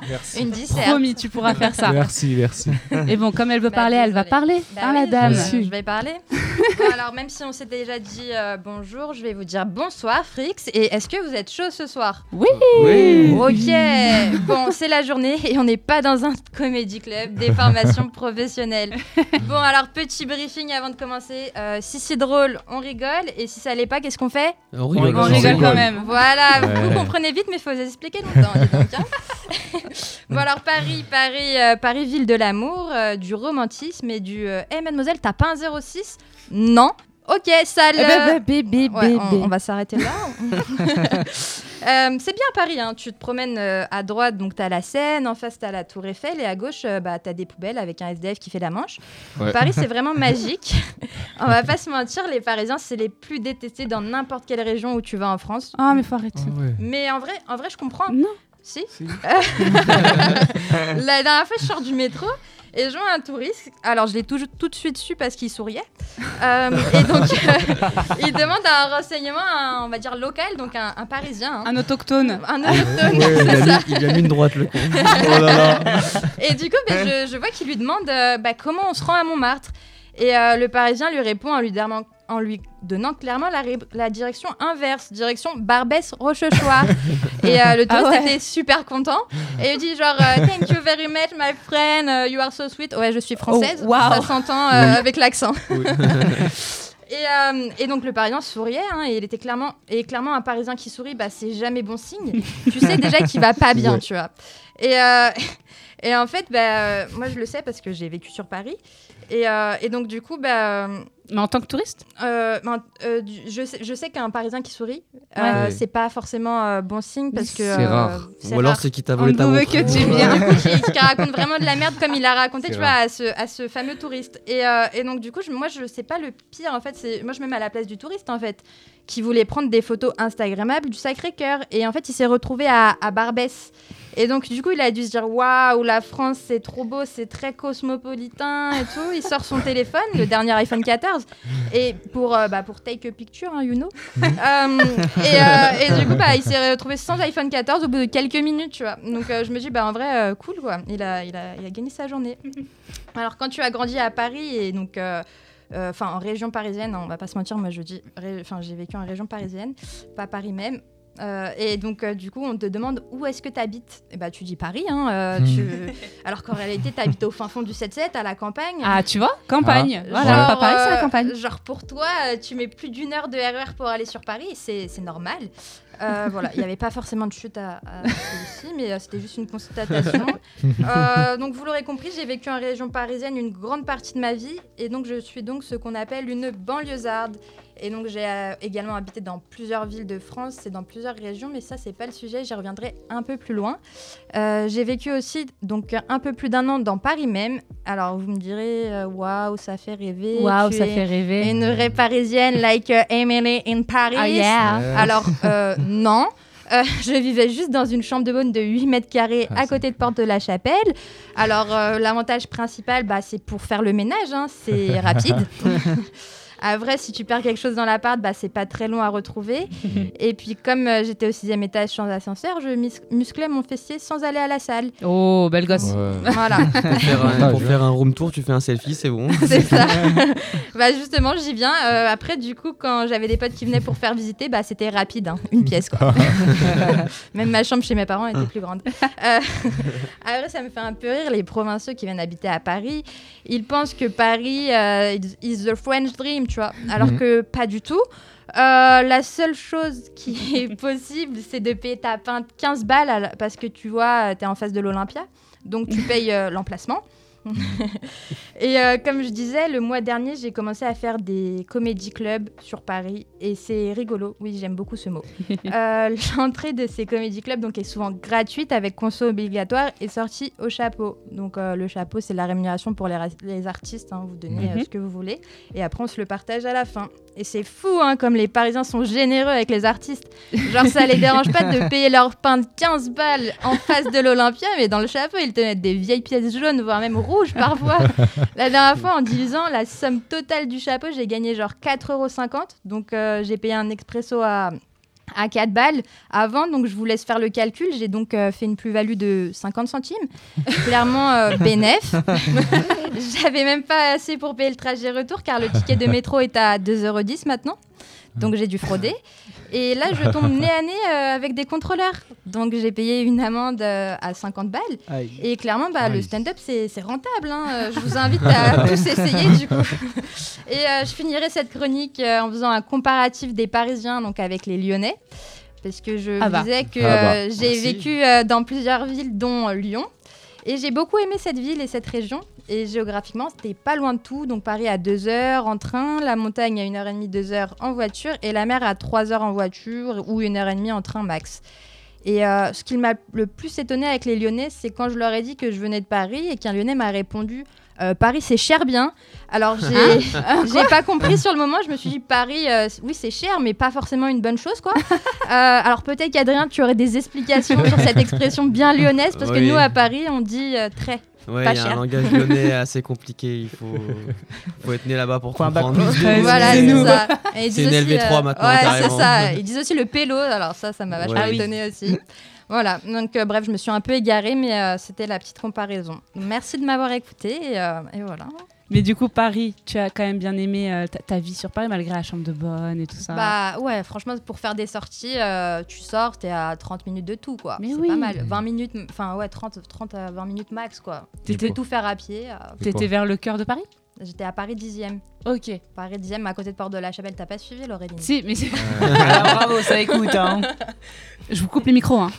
Merci. Une disserte. Promis, tu pourras faire ça. Merci, merci. Et bon, comme elle veut Bah, parler, elle va parler, Bah hein, oui, la dame. Je, je vais parler. Bon, alors, même si on s'est déjà dit euh, bonjour, je vais vous dire bonsoir, Frix. Et est-ce que vous êtes chaud ce soir? Oui. Oui. Ok. Bon, c'est la journée et on n'est pas dans un comédie club, des formations professionnelles. [laughs] Bon, alors, petit briefing avant de commencer. Euh, si c'est drôle, on rigole. Et si ça l'est pas, qu'est-ce qu'on fait On rigole. On On rigole rigole. quand même. Voilà, Ouais. vous comprenez vite, mais il faut vous expliquer longtemps. donc, hein. [laughs] bon alors Paris, Paris, euh, Paris, ville de l'amour, euh, du romantisme et du. Eh mademoiselle, t'as pas un 06 Non. Ok, sale. Eh ben, ben, bébé, Ouais, bébé. on, on va s'arrêter là. [laughs] Euh, c'est bien Paris, hein. tu te promènes euh, à droite, donc t'as la Seine, en face t'as la Tour Eiffel, et à gauche euh, bah, t'as des poubelles avec un SDF qui fait la manche. Ouais. Paris, c'est vraiment [laughs] magique. on va pas se mentir, les Parisiens, c'est les plus détestés dans n'importe quelle région où tu vas en France. Ah, mais faut arrêter. Mais en vrai, en vrai, je comprends. Non. Si. Si. [laughs] la dernière fois, je sors du métro et je vois un touriste. Alors, je l'ai tout, tout de suite su parce qu'il souriait. Euh, et donc, euh, [laughs] il demande un renseignement, un- on va dire local, donc un, un Parisien. hein. Un autochtone. Un autochtone. Ouais, il, a c'est ça. mis, il a mis une droite le con. [laughs] Oh là là. Et du coup, ben, je, je vois qu'il lui demande euh, bah, comment on se rend à Montmartre. Et euh, le Parisien lui répond en lui, demandant- en lui donnant clairement la, direction inverse, direction Barbès-Rochechouart. [laughs] et euh, le Ah ouais. était super content. Et il dit genre euh, Thank you very much, my friend, euh, you are so sweet. Ouais, je suis française, Oh, wow. ça s'entend euh, avec l'accent. Oui. [laughs] [laughs] Et, et donc le Parisien souriait, hein, et il était clairement, et clairement un Parisien qui sourit, bah c'est jamais bon signe. tu sais déjà qu'il va pas bien, Ouais. tu vois. Et, et en fait, bah, moi je le sais parce que j'ai vécu sur Paris. Et, euh, et donc du coup, bah, Mais en tant que touriste euh, ben, euh, du- je sais, je sais qu'un Parisien qui sourit, euh, Ouais. c'est pas forcément euh, bon signe parce que C'est euh, rare. Ou alors c'est qui t'a volé ta montre. que tu [laughs] viens. du coup, qui, qui raconte vraiment de la merde comme il a raconté, tu vois, à ce, à ce fameux touriste. Et, euh, et donc, du coup, je- moi, je sais pas le pire, en fait. c'est Moi, je me mets à la place du touriste, en fait, qui voulait prendre des photos Instagrammables du Sacré-Cœur. Et en fait, il s'est retrouvé à, à Barbès. Et donc, du coup, il a dû se dire Waouh, la France, c'est trop beau, c'est très cosmopolitain et tout. Il sort son téléphone, le dernier iPhone 14, et pour, euh, bah, pour take a picture, hein, you know. Euh, et, euh, et du coup, bah, il s'est retrouvé sans iPhone 14 au bout de quelques minutes, tu vois. Donc, euh, je me dis, bah, en vrai, euh, cool, quoi. Il a, il, a, il a gagné sa journée. Alors, quand tu as grandi à Paris et donc. euh, euh, Enfin, en région parisienne, on va pas se mentir, moi je dis, enfin j'ai vécu en région parisienne, pas Paris même. Euh, et donc euh, du coup, on te demande où est-ce que tu habites. Et bah tu dis Paris, hein, euh, Hmm. tu- [laughs] alors qu'en réalité, tu habites au fin fond du 7-7, à la campagne. Ah, tu vois Campagne. Ah. Voilà, Genre, pas Paris, c'est la euh, campagne. Genre pour toi, tu mets plus d'une heure de RER pour aller sur Paris, c'est c'est normal. Euh, [laughs] voilà, il n'y avait pas forcément de chute à, à celui-ci, mais euh, c'était juste une constatation. [laughs] Euh, donc vous l'aurez compris, j'ai vécu en région parisienne une grande partie de ma vie, et donc je suis donc ce qu'on appelle une banlieusarde. Et donc j'ai euh, également habité dans plusieurs villes de France et dans plusieurs régions, mais ça c'est pas le sujet, j'y reviendrai un peu plus loin. Euh, j'ai vécu aussi donc un peu plus d'un an dans Paris même. Alors vous me direz, euh, waouh, ça fait rêver. Waouh, ça fait rêver. Une vraie parisienne, like uh, Emily in Paris. Ah yeah. Alors euh, [laughs] non. Euh, je vivais juste dans une chambre de bonne de 8 mètres carrés Ah, à côté de Porte de la Chapelle. Alors, euh, l'avantage principal, bah, c'est pour faire le ménage, hein, c'est [laughs] rapide. [laughs] À vrai, si tu perds quelque chose dans l'appart, bah, c'est pas très long à retrouver. [laughs] Et puis, comme euh, j'étais au sixième étage sans ascenseur, je mus- musclais mon fessier sans aller à la salle. Oh, belle gosse. Ouais. [laughs] Voilà. Pour faire un, [laughs] Ah, pour faire un room tour, tu fais un selfie, c'est bon. c'est ça. bah justement, j'y viens. Euh, après, du coup, quand j'avais des potes qui venaient pour faire visiter, bah c'était rapide, hein. une pièce quoi. Même ma chambre chez mes parents était plus grande. Euh, après, ça me fait un peu rire les provinciaux qui viennent habiter à Paris. Ils pensent que Paris euh, is the French dream, tu vois, alors Mhm. que pas du tout. Euh, la seule chose qui [laughs] est possible, c'est de payer ta pinte 15 balles la- parce que tu vois, tu es en face de l'Olympia. Donc tu [laughs] payes euh, l'emplacement. [laughs] et euh, comme je disais, le mois dernier, j'ai commencé à faire des comédie clubs sur Paris et c'est rigolo. Oui, j'aime beaucoup ce mot. [laughs] Euh, L'entrée de ces comédie clubs donc, est souvent gratuite avec conso obligatoire et sortie au chapeau. Donc euh, le chapeau, c'est la rémunération pour les, artistes. hein, vous donnez Mhm. ce que vous voulez et après on se le partage à la fin. Et c'est fou, hein, comme les Parisiens sont généreux avec les artistes. Genre, ça les dérange pas de payer leur pain de 15 balles en face de l'Olympia, mais dans le chapeau, ils te mettent des vieilles pièces jaunes, voire même rouges parfois. La dernière fois, en divisant la somme totale du chapeau, j'ai gagné genre 4,50€. Donc, euh, j'ai payé un expresso à, à 4 balles avant. Donc, je vous laisse faire le calcul. J'ai donc euh, fait une plus-value de 50 centimes. [laughs] Clairement, euh, [laughs] bénéf. [laughs] J'avais même pas assez pour payer le trajet retour car le ticket de métro est à 2,10€ maintenant. Donc j'ai dû frauder. Et là, je tombe [laughs] nez à nez euh, avec des contrôleurs. Donc j'ai payé une amende euh, à 50 balles. Et clairement, bah, le stand-up, c'est rentable. hein. Euh, Je vous invite à [laughs] tous essayer du coup. [laughs] Et euh, je finirai cette chronique euh, en faisant un comparatif des Parisiens donc avec les Lyonnais. Parce que je Ah vous bah. disais que Ah bah. j'ai vécu euh, dans plusieurs villes, dont euh, Lyon. Et j'ai beaucoup aimé cette ville et cette région. Et géographiquement, c'était pas loin de tout. Donc Paris à 2 heures en train, la montagne à 1h30, 2 heures en voiture, et la mer à 3 heures en voiture ou 1h30 en train max. Et euh, ce qui m'a le plus étonné avec les Lyonnais, c'est quand je leur ai dit que je venais de Paris et qu'un Lyonnais m'a répondu euh, Paris c'est cher bien. Alors j'ai [laughs] j'ai pas compris sur le moment. Je me suis dit Paris, euh, oui c'est cher, mais pas forcément une bonne chose quoi. [laughs] Euh, alors peut-être qu'Adrien tu aurais des explications sur cette expression bien lyonnaise parce que nous à Paris on dit euh, très. Ouais, Pas il y a cher. un langage lyonnais assez compliqué. Il faut, faut être né là-bas pour bac comprendre. [laughs] voilà c'est ça. Et ils C'est disent une aussi, LV3 maintenant, Ouais c'est ça. Ils disent aussi le pélo. Alors ça ça m'a vachement Ouais. étonné aussi. Voilà, donc euh, bref, je me suis un peu égarée, mais euh, c'était la petite comparaison. Merci de m'avoir écouté et, euh, et voilà. Mais du coup, Paris, tu as quand même bien aimé euh, ta, ta vie sur Paris malgré la chambre de bonne et tout ça. Bah ouais, franchement, pour faire des sorties, euh, tu sors, t'es à 30 minutes de tout, quoi. Mais C'est oui. pas mal. 20 minutes, enfin ouais, 30, 30 à 20 minutes max, quoi. Tu T'étais- peux tout faire à pied. euh, T'étais vers le cœur de Paris? J'étais à Paris 10e. Ok. Paris 10e, à côté de Porte de la Chapelle. T'as pas suivi, Laureline Si, mais c'est- Alors, [laughs] bravo, ça écoute. Hein. je vous coupe les micros. Hein.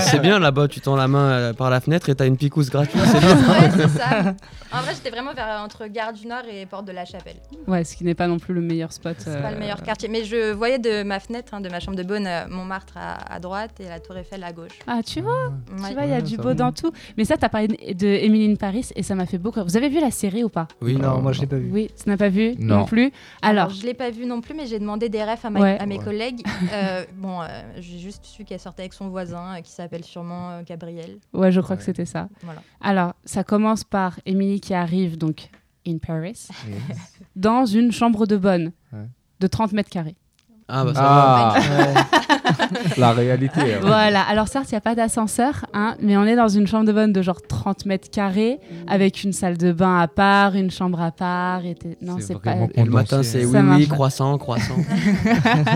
C'est bien là-bas, tu tends la main euh, par la fenêtre et t'as une picouse gratuite, c'est bien. Ouais, c'est ça. En vrai, j'étais vraiment vers, entre Gare du Nord et Porte de la Chapelle. Ouais, ce qui n'est pas non plus le meilleur spot. C'est pas le meilleur quartier. Mais je voyais de ma fenêtre, hein, de ma chambre de bonne, euh, Montmartre à, à droite et la Tour Eiffel à gauche. Ah, tu vois, Ouais. tu vois, il y a Ouais, du beau va. dans tout. Mais ça, t'as parlé de in Paris et ça m'a fait beaucoup. Vous avez vu la série ou pas? Oui, Non, moi je l'ai pas vu. Oui, tu n'as pas vu non, Non. plus. Alors, je l'ai pas vu non plus, mais j'ai demandé des refs à, ma- Ouais. à mes Ouais. collègues. [laughs] Euh, bon, euh, j'ai juste su qu'elle sortait avec son voisin, euh, qui s'appelle sûrement euh, Gabriel. ouais, je crois Ouais. que c'était ça. Voilà. Alors, ça commence par Emily qui arrive donc in Paris dans une chambre de bonne Ouais. de 30 mètres carrés. Ah bah ça va. Ah, Ouais. [laughs] [laughs] la réalité. hein. Voilà, alors certes, il n'y a pas d'ascenseur, hein, mais on est dans une chambre de bonne de genre 30 mètres carrés, avec une salle de bain à part, une chambre à part. Et non, C'est pas. Et le matin, c'est hein. oui, oui, croissant, croissant. [laughs]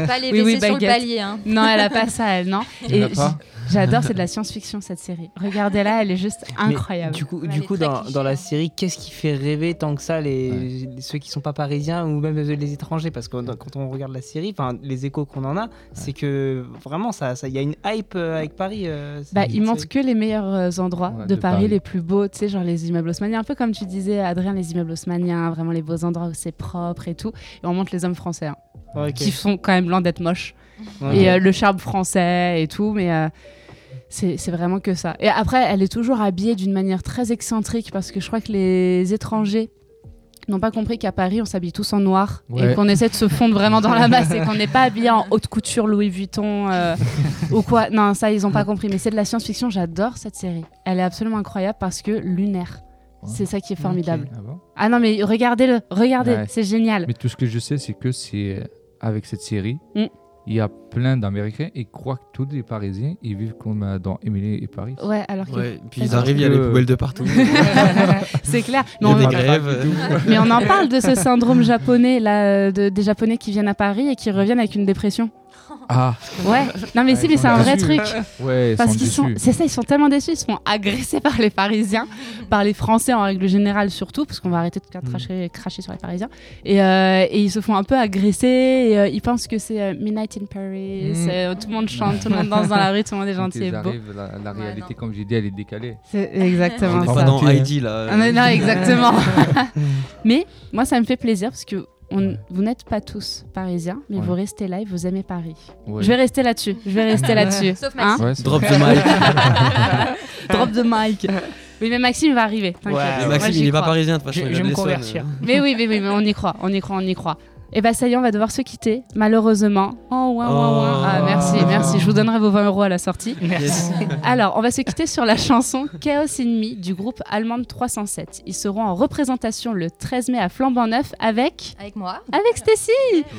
Pas les Oui, oui, sur le palier. Hein. Non, elle a pas [laughs] ça, elle, non. Et j'adore, c'est de la science-fiction cette série. Regardez-la, elle est juste incroyable. Du coup, Ouais, du coup dans, dans la hein. série, qu'est-ce qui fait rêver tant que ça les, ceux qui sont pas parisiens ou même les étrangers? Parce que quand on regarde la série, enfin les échos qu'on en a, c'est que vraiment ça, ça, il y a une hype euh, avec Paris. euh, Bah, il montre que les meilleurs euh, endroits Ouais, de, de Paris, Paris. les plus beaux, tu sais, genre les immeubles haussmanniens, un peu comme tu disais, Adrien, les immeubles haussmanniens, vraiment les beaux endroits où c'est propre et tout. Et on montre les hommes français, hein, Ok. qui sont quand même loin d'être moches. Et euh, le charme français et tout, mais euh, c'est c'est vraiment que ça. Et après, elle est toujours habillée d'une manière très excentrique parce que je crois que les étrangers n'ont pas compris qu'à Paris, on s'habille tous en noir et qu'on essaie de se fondre vraiment dans la masse et [laughs] qu'on n'est pas habillé en haute couture Louis Vuitton euh, ou quoi. Non, ça, ils n'ont pas compris. Mais c'est de la science-fiction. J'adore cette série. Elle est absolument incroyable parce que lunaire. Ouais. C'est ça qui est formidable. Ah bon? Ah non, mais regardez-le, regardez, Ouais. c'est génial. Mais tout ce que je sais, c'est que c'est euh, avec cette série, Mm. Il y a plein d'Américains et croient que tous les Parisiens ils vivent comme euh, dans Émilie et Paris. Ouais, alors que Ouais, puis Parce ils arrivent, il y a les poubelles de partout. [laughs] c'est clair. Il Mais y a on- des grèves. Mais on en parle de ce syndrome japonais, là, euh, de- des Japonais qui viennent à Paris et qui reviennent avec une dépression. Ah, Ouais. Non, mais Ouais, si, mais c'est un vrai truc. ouais, Parce qu'ils sont, c'est ça, ils sont tellement déçus, ils se font agresser par les Parisiens, par les Français en règle générale surtout, parce qu'on va arrêter de Mm. cracher, cracher sur les Parisiens. Et, euh, et ils se font un peu agresser. Et, euh, ils pensent que c'est euh, Midnight in Paris. Mm. euh, tout le monde chante, tout le monde danse dans la rue, tout le monde est Quand gentil ils et beau. arrivent, la, la Ouais, réalité, non. comme j'ai dit, elle est décalée. C'est exactement On n'est ça. pas dans. Heidi là. Ah, mais non, exactement. [laughs] mais moi, ça me fait plaisir parce que on- vous n'êtes pas tous parisiens, mais Ouais. vous restez là et vous aimez Paris. Ouais. Je vais rester là-dessus. Je vais rester [laughs] là-dessus. Sauf Hein Maxime. Drop the mic. [laughs] Drop the mic. Oui, mais Maxime va arriver. t'inquiète. Maxime, Moi, il est pas parisien de toute façon. Je, il je me l'Essonne. convertir. Mais oui, mais oui, mais on y croit, on y croit, on y croit. Et bah ça y est, on va devoir se quitter, malheureusement. Oh, ouin, ouin, ouin. Oh. Ah, merci, merci. Je vous donnerai vos 20 euros à la sortie. Merci. [laughs] Alors, on va se quitter sur la chanson Chaos in Me du groupe Allemande 307. Ils seront en représentation le 13 mai à Flambant Neuf avec Avec moi. avec Stacy.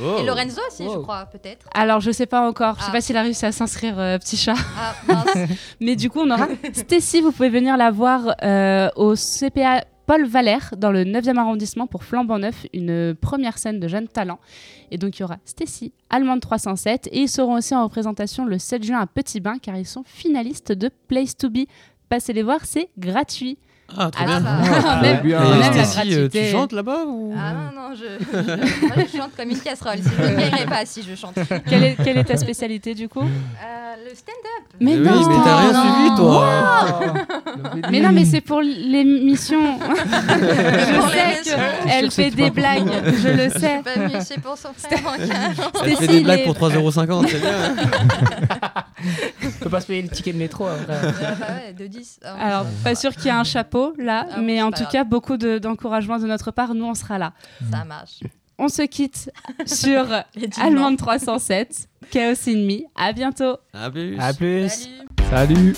Oh. Et Lorenzo aussi, je Oh. crois, peut-être. Alors, je sais pas encore, je sais Ah. pas s'il a réussi à s'inscrire, euh, petit chat. Ah, mince. [laughs] Mais du coup, on aura [laughs] Stacy, vous pouvez venir la voir euh, au CPA Paul Valère dans le 9e arrondissement pour Flambant Neuf, une première scène de jeunes talents. Et donc, il y aura Stacy, Allemande 307, et ils seront aussi en représentation le 7 juin à Petit Bain car ils sont finalistes de Place to Be. Passez les voir, c'est gratuit. Ah, trop Ah, bien. bah. [laughs] la gratuité. tu chantes là-bas ou Ah non, non, je... Moi, [laughs] je chante comme une casserole. Si je ne pas si je chante. Quelle est, quelle est ta spécialité du coup? Euh, le stand-up. Mais oui, non mais t'as rien non. suivi toi. [laughs] Mais non, mais c'est pour l'émission. je Pour sais qu'elle fait des blagues, je le sais. pas venue ici pour son frère. Elle fait des blagues pour 3,50€, c'est bien. On peut pas se payer le ticket de métro. après. Ah bah ouais, de 10. Ah, Alors, pas sûr qu'il y ait un chapeau là, Ah mais en tout grave. cas, beaucoup de- d'encouragement de, notre part. Nous, on sera là. ça marche. On se quitte sur [laughs] Allemande 307, Chaos in Me. À bientôt. À plus. À plus. Salut. Salut